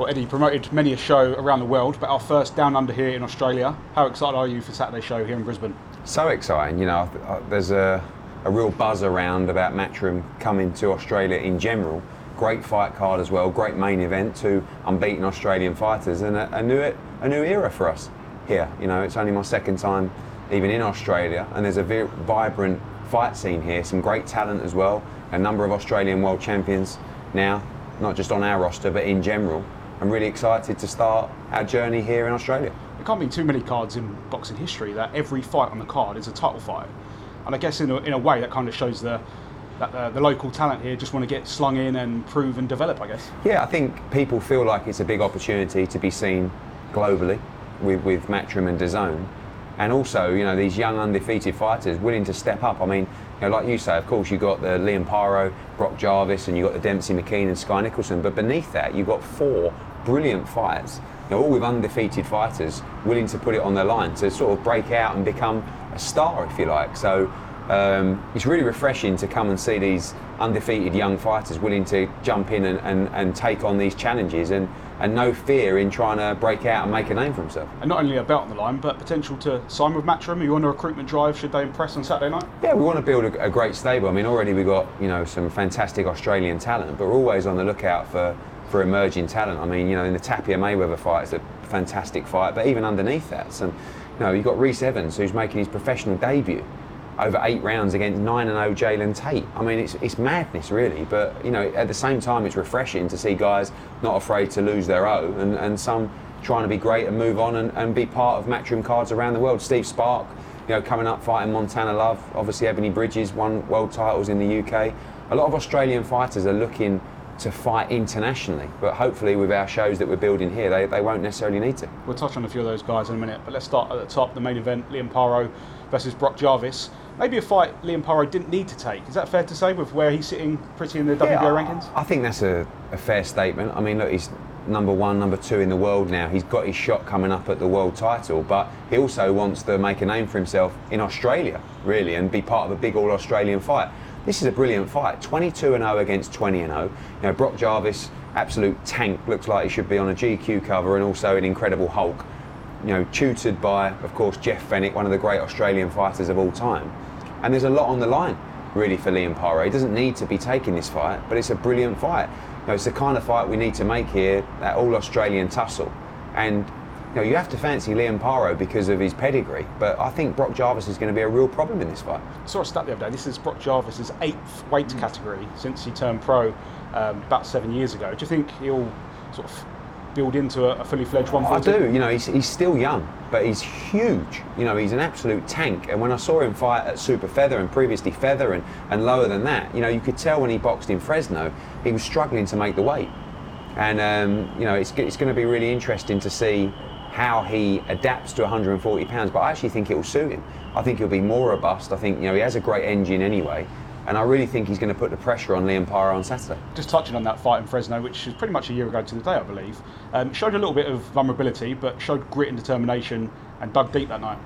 Well, Eddie promoted many a show around the world, but our first down under here in Australia. How excited are you for Saturday's show here in Brisbane? So exciting, you know. There's a, a real buzz around about Matchroom coming to Australia in general. Great fight card as well, great main event, two unbeaten Australian fighters, and a, a new a new era for us here. You know, it's only my second time even in Australia, and there's a very vibrant fight scene here. Some great talent as well. A number of Australian world champions now, not just on our roster, but in general. I'm really excited to start our journey here in Australia. There can't be too many cards in boxing history that every fight on the card is a title fight. And I guess in a, in a way that kind of shows the that the, the, local talent here just want to get slung in and prove and develop, I guess. Yeah, I think people feel like it's a big opportunity to be seen globally with, with Matchroom and DAZN and also you know these young undefeated fighters willing to step up. I mean, you know, like you say, of course you've got the Liam Paro, Brock Jarvis, and you've got the Demsey McKean and Skye Nicolson, but beneath that you've got four brilliant fighters, you know, all with undefeated fighters willing to put it on their line to sort of break out and become a star, if you like. So. Um, it's really refreshing to come and see these undefeated young fighters willing to jump in and, and, and take on these challenges and, and no fear in trying to break out and make a name for himself. And not only a belt on the line, but potential to sign with Matchroom. Are you on a recruitment drive? Should they impress on Saturday night? Yeah, we want to build a, a great stable. I mean, already we've got you know some fantastic Australian talent, but we're always on the lookout for for emerging talent. I mean, you know, in the Tapia Mayweather fight, it's a fantastic fight, but even underneath that, some, um, you know, you've got Reese Evans who's making his professional debut over eight rounds against 9 and 0 Jalen Tate. I mean, it's, it's madness, really. But, you know, at the same time, it's refreshing to see guys not afraid to lose their O and, and some trying to be great and move on and, and be part of matchroom cards around the world. Steve Spark, you know, coming up fighting Montana Love. Obviously, Ebony Bridges won world titles in the UK. A lot of Australian fighters are looking to fight internationally. But hopefully, with our shows that we're building here, they, they won't necessarily need to. We'll touch on a few of those guys in a minute, but let's start at the top the main event Liam Paro versus Brock Jarvis maybe a fight Liam Paro didn't need to take. Is that fair to say with where he's sitting pretty in the yeah, WBO rankings? I think that's a, a, fair statement. I mean, look, he's number one, number two in the world now. He's got his shot coming up at the world title, but he also wants to make a name for himself in Australia, really, and be part of a big all Australian fight. This is a brilliant fight. 22 and 0 against 20 and 0. You know, Brock Jarvis, absolute tank, looks like he should be on a GQ cover, and also an incredible Hulk. You know, tutored by, of course, Jeff Fenech, one of the great Australian fighters of all time. And there's a lot on the line, really, for Liam Paro. He doesn't need to be taking this fight, but it's a brilliant fight. You know, it's the kind of fight we need to make here, that all Australian tussle. And you know, you have to fancy Liam Paro because of his pedigree, but I think Brock Jarvis is going to be a real problem in this fight. I saw a stat the other day. This is Brock Jarvis's eighth weight category since he turned pro um, about seven years ago. Do you think he'll sort of build into a, a fully fledged one? I do. You know, he's, he's still young, but he's huge. You know, he's an absolute tank. And when I saw him fight at super feather and previously feather and, and lower than that, you know, you could tell when he boxed in Fresno, he was struggling to make the weight. And um, you know, it's, it's going to be really interesting to see how he adapts to 140 pounds. But I actually think it will suit him. I think he'll be more robust. I think you know he has a great engine anyway and I really think he's going to put the pressure on Liam Paro on Saturday. Just touching on that fight in Fresno, which was pretty much a year ago to the day, I believe, um, showed a little bit of vulnerability, but showed grit and determination and dug deep that night.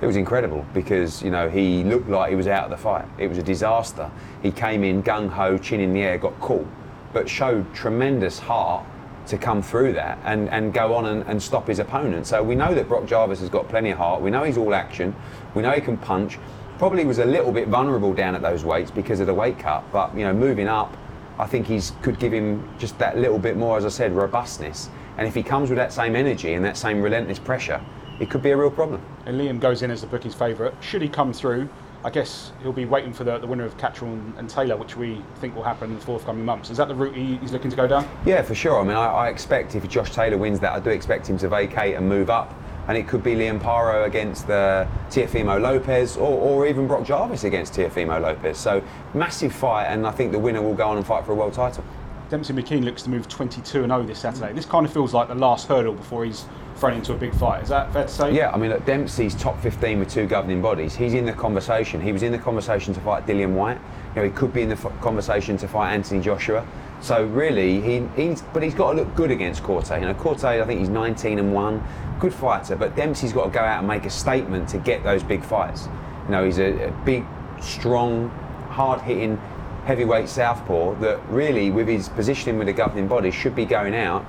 It was incredible because you know he looked like he was out of the fight. It was a disaster. He came in gung ho, chin in the air, got caught, but showed tremendous heart to come through that and, and go on and, and stop his opponent. So we know that Brock Jarvis has got plenty of heart. We know he's all action. We know he can punch probably was a little bit vulnerable down at those weights because of the weight cut. But you know, moving up, I think he's could give him just that little bit more, as I said, robustness. And if he comes with that same energy and that same relentless pressure, it could be a real problem. And Liam goes in as the bookie's favourite. Should he come through, I guess he'll be waiting for the, the winner of Catterall and, and, Taylor, which we think will happen in the forthcoming months. Is that the route he, he's looking to go down? Yeah, for sure. I mean, I, I expect if Josh Taylor wins that, I do expect him to vacate and move up and it could be Liam Paro against the Teofimo Lopez or, or even Brock Jarvis against Teofimo Lopez. So massive fight, and I think the winner will go on and fight for a world title. Demsey McKean looks to move 22 0 this Saturday. This kind of feels like the last hurdle before he's thrown into a big fight. Is that fair to say? Yeah, I mean, look, Demsey's top 15 with two governing bodies. He's in the conversation. He was in the conversation to fight Dillian Whyte. You know, he could be in the f- conversation to fight Anthony Joshua. So really, he, he's but he's got to look good against Corte. You know, Corte, I think he's 19 and one, good fighter. But Demsey's got to go out and make a statement to get those big fights. You know, he's a, a big, strong, hard-hitting heavyweight southpaw that really, with his positioning with the governing body, should be going out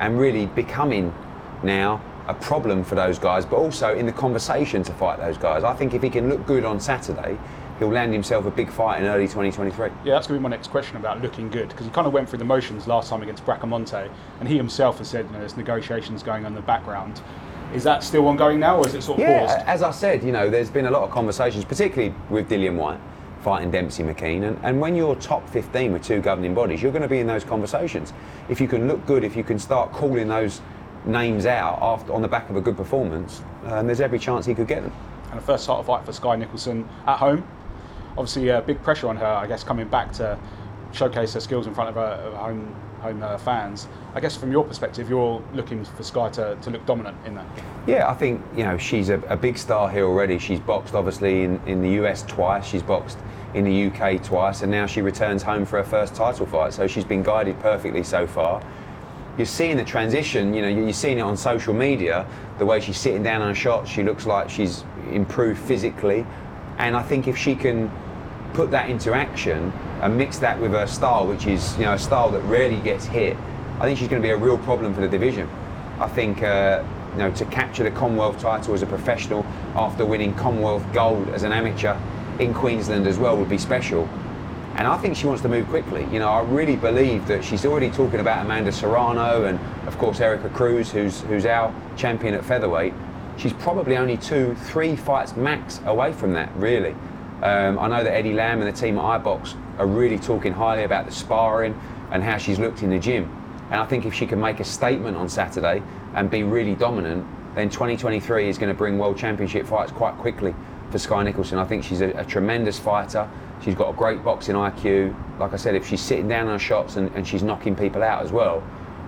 and really becoming now a problem for those guys, but also in the conversation to fight those guys. I think if he can look good on Saturday, he'll land himself a big fight in early 2023. Yeah, that's going to be my next question about looking good because he kind of went through the motions last time against Bracamonte, and he himself has said you know, there's negotiations going on in the background. Is that still ongoing now, or is it sort of yeah, paused? as I said, you know, there's been a lot of conversations, particularly with Dillian Whyte fighting Demsey McKean. And, and when you're top 15 with two governing bodies, you're going to be in those conversations. If you can look good, if you can start calling those names out after on the back of a good performance, um, there's every chance he could get them. And a first title fight for Skye Nicolson at home. Obviously, uh, big pressure on her, I guess, coming back to showcase her skills in front of her, her home home uh, fans. I guess from your perspective, you're looking for Skye to, to look dominant in that. Yeah, I think you know she's a, a big star here already. She's boxed obviously in, in the US twice. She's boxed in the UK twice, and now she returns home for her first title fight. So she's been guided perfectly so far. You're seeing the transition. You know, you're seeing it on social media. The way she's sitting down on a shot, she looks like she's improved physically. And I think if she can put that into action and mix that with her style, which is you know a style that rarely gets hit, I think she's going to be a real problem for the division. I think uh, you know to capture the Commonwealth title as a professional after winning Commonwealth gold as an amateur in Queensland as well would be special. And I think she wants to move quickly. You know, I really believe that she's already talking about Amanda Serrano and, of course, Erika Cruz, who's who's our champion at featherweight. She's probably only two, three fights max away from that, really. Um, I know that Eddie Lamb and the team at iBox are really talking highly about the sparring and how she's looked in the gym. And I think if she can make a statement on Saturday and be really dominant, then 2023 is going to bring World Championship fights quite quickly for Skye Nicolson. I think she's a, a tremendous fighter. She's got a great boxing IQ. Like I said, if she's sitting down on shots and, and she's knocking people out as well,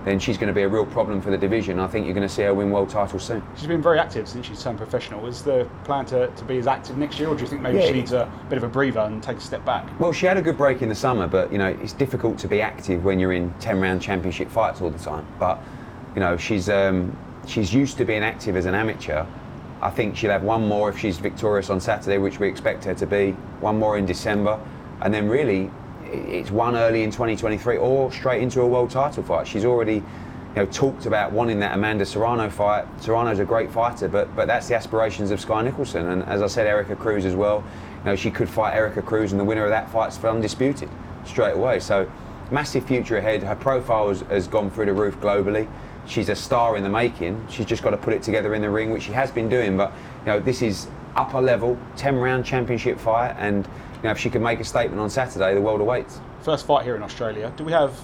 then she's going to be a real problem for the division. I think you're going to see her win world titles soon. She's been very active since she's turned professional. Is the plan to, to be as active next year, or do you think maybe Yeah. she needs a bit of a breather and take a step back? Well, she had a good break in the summer, but you know it's difficult to be active when you're in 10-round championship fights all the time. But you know she's um, she's used to being active as an amateur. I think she'll have one more if she's victorious on Saturday, which we expect her to be. One more in December, and then really it's one early in 2023 or straight into a world title fight. She's already you know, talked about wanting that Amanda Serrano fight. Serrano's a great fighter, but but that's the aspirations of Skye Nicolson. And as I said, Erika Cruz as well. You know, she could fight Erika Cruz, and the winner of that fight's undisputed straight away. So massive future ahead. Her profile has, has gone through the roof globally. She's a star in the making. She's just got to put it together in the ring, which she has been doing. But you know, this is upper level, 10 round championship fight, and you know, if she can make a statement on Saturday, the world awaits. First fight here in Australia. Do we have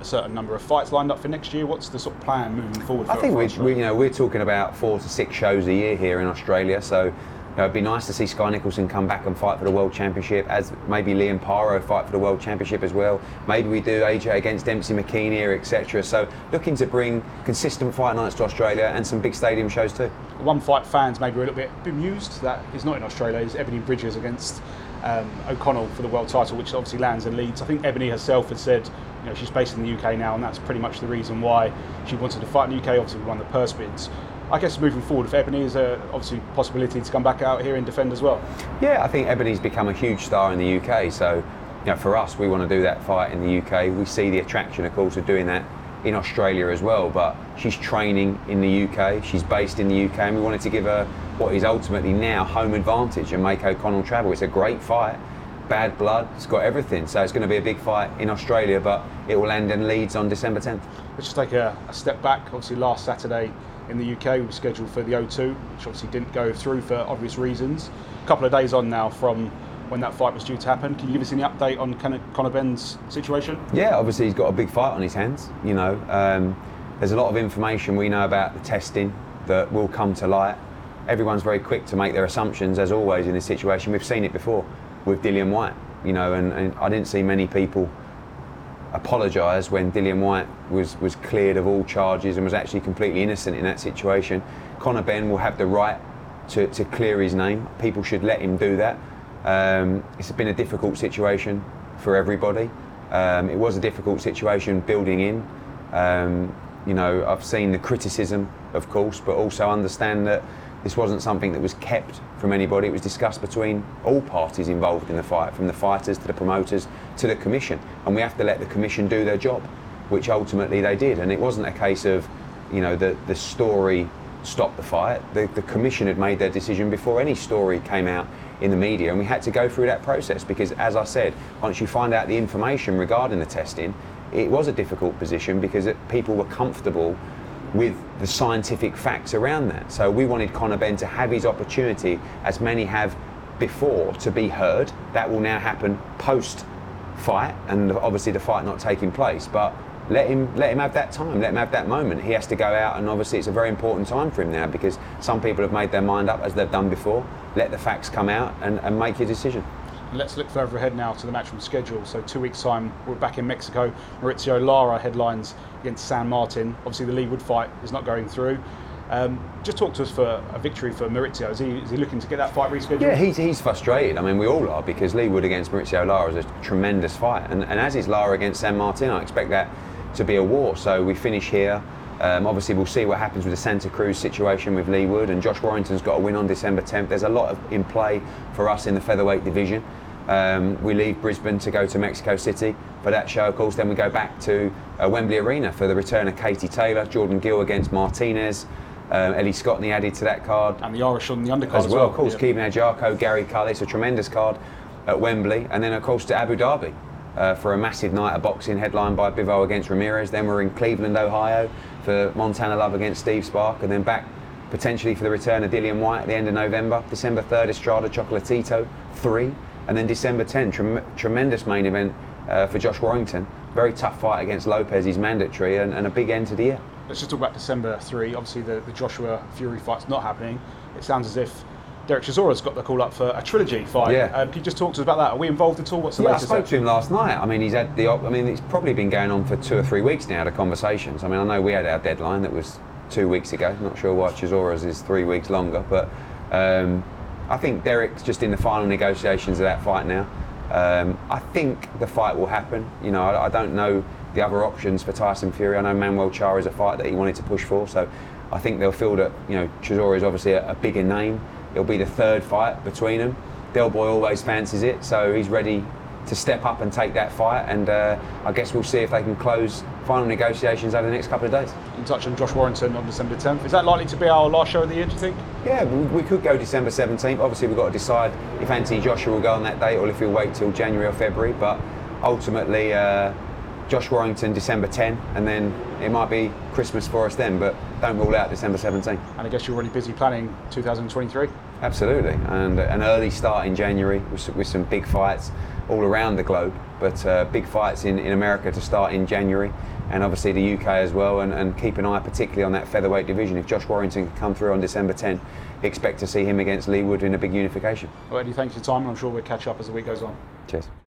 a certain number of fights lined up for next year? What's the sort of plan moving forward? For, I think we, we, you know, we're talking about four to six shows a year here in Australia. So, know, it'd be nice to see Skye Nicolson come back and fight for the World Championship, as maybe Liam Paro fight for the World Championship as well. Maybe we do AJ against Demsey McKean here, etc. So, looking to bring consistent fight nights to Australia and some big stadium shows too. One fight fans maybe a little bit bemused that is not in Australia is Ebony Bridges against um, O'Connell for the world title, which obviously lands in Leeds. I think Ebony herself has said, you know, she's based in the UK now, and that's pretty much the reason why she wanted to fight in the UK. Obviously, we won the purse bids. I guess moving forward, if Ebony is a obviously possibility to come back out here and defend as well. Yeah, I think Ebony's become a huge star in the UK. So, you know, for us, we want to do that fight in the UK. We see the attraction, of course, of doing that in Australia as well. But she's training in the UK. She's based in the UK, and we wanted to give her what is ultimately now home advantage and make O'Connell travel. It's a great fight. Bad blood. It's got everything. So it's going to be a big fight in Australia, but it will end in Leeds on December 10th. Let's just take a, a step back. Obviously, last Saturday in the UK, we were scheduled for the O2, which obviously didn't go through for obvious reasons. A couple of days on now from when that fight was due to happen. Can you give us any update on Conor, Benn's situation? Yeah, obviously he's got a big fight on his hands. You know, um, there's a lot of information we know about the testing that will come to light. Everyone's very quick to make their assumptions, as always in this situation. We've seen it before with Dillian Whyte. You know, and, and I didn't see many people apologise when Dillian Whyte was, was cleared of all charges and was actually completely innocent in that situation. Conor Benn will have the right to, to clear his name. People should let him do that. Um, it's been a difficult situation for everybody. Um, it was a difficult situation building in. Um, you know, I've seen the criticism, of course, but also understand that this wasn't something that was kept from anybody. It was discussed between all parties involved in the fight, from the fighters to the promoters to the commission. And we have to let the commission do their job. which ultimately they did. And it wasn't a case of, you know, the, the story stopped the fight. The, the commission had made their decision before any story came out in the media, and we had to go through that process because, as I said, once you find out the information regarding the testing, it was a difficult position because it, people were comfortable with the scientific facts around that. So we wanted Conor Benn to have his opportunity, as many have before, to be heard. That will now happen post fight, and obviously the fight not taking place. But let him let him have that time, let him have that moment. He has to go out, and obviously it's a very important time for him now because some people have made their mind up as they've done before. Let the facts come out and, and make your decision. Let's look further ahead now to the matchroom schedule. So two weeks' time, we're back in Mexico. Mauricio Lara headlines against Sanmartin. Obviously, the Wood fight is not going through. Um, just talk to us for a victory for Mauricio. Is he, is he looking to get that fight rescheduled? Yeah, he's, he's frustrated. I mean, we all are because Leigh Wood against Mauricio Lara is a tremendous fight, and, and as is Lara against Sanmartin. I expect that to be a war. So we finish here. Um, obviously, we'll see what happens with the Santa Cruz situation with Wood, and Josh Warrington's got a win on December 10th. There's a lot of, in play for us in the featherweight division. Um, we leave Brisbane to go to Mexico City for that show, of course. Then we go back to uh, Wembley Arena for the return of Katie Taylor, Jordan Gill against Martinez, um, Ellie Scotney added to that card. And the Irish on the undercard as, as well. Of course, yeah. Kevin Ajarko, Gary Cully. It's a tremendous card at Wembley. And then, of course, to Abu Dhabi uh, for a massive night of boxing headlined by Bivol against Ramirez. Then we're in Cleveland, Ohio for Montana Love against Steve Spark. And then back potentially for the return of Dillian Whyte at the end of November. December 3rd, Estrada Chocolatito, 3. And then December 10th, trem- tremendous main event uh, for Josh Warrington. Very tough fight against Lopez, he's mandatory, and, and a big end to the year. Let's just talk about December 3. Obviously, the, the Joshua Fury fight's not happening. It sounds as if Derek Chisora's got the call up for a trilogy fight. Yeah. Um, can you just talk to us about that? Are we involved at all? What's the Yeah, I spoke there? to him last night. I mean, he's had the. I mean, it's probably been going on for two or three weeks now. The conversations. I mean, I know we had our deadline that was two weeks ago. Not sure why Chisora's is three weeks longer, but um, I think Derek's just in the final negotiations of that fight now. Um, I think the fight will happen. You know, I, I don't know the other options for Tyson Fury. I know Mahmoud Charr is a fight that he wanted to push for, so I think they'll feel that you know Chisora is obviously a, a bigger name. It'll be the third fight between them. Del Boy always fancies it, so he's ready to step up and take that fight. And uh, I guess we'll see if they can close final negotiations over the next couple of days. In touch on Josh Warrington on December 10th. Is that likely to be our last show of the year, do you think? Yeah, we, we could go December 17th. Obviously, we've got to decide if Anthony Joshua will go on that date or if he'll wait till January or February. But ultimately, uh, Josh Warrington December 10, and then it might be Christmas for us then. But don't rule out December 17. And I guess you're already busy planning 2023. Absolutely, and an early start in January with, with some big fights all around the globe, but uh, big fights in, in America to start in January, and obviously the UK as well, and, and keep an eye particularly on that featherweight division. If Josh Warrington can come through on December 10, expect to see him against Leigh Wood in a big unification. Well, Eddie, thanks for your time. and I'm sure we'll catch up as the week goes on. Cheers.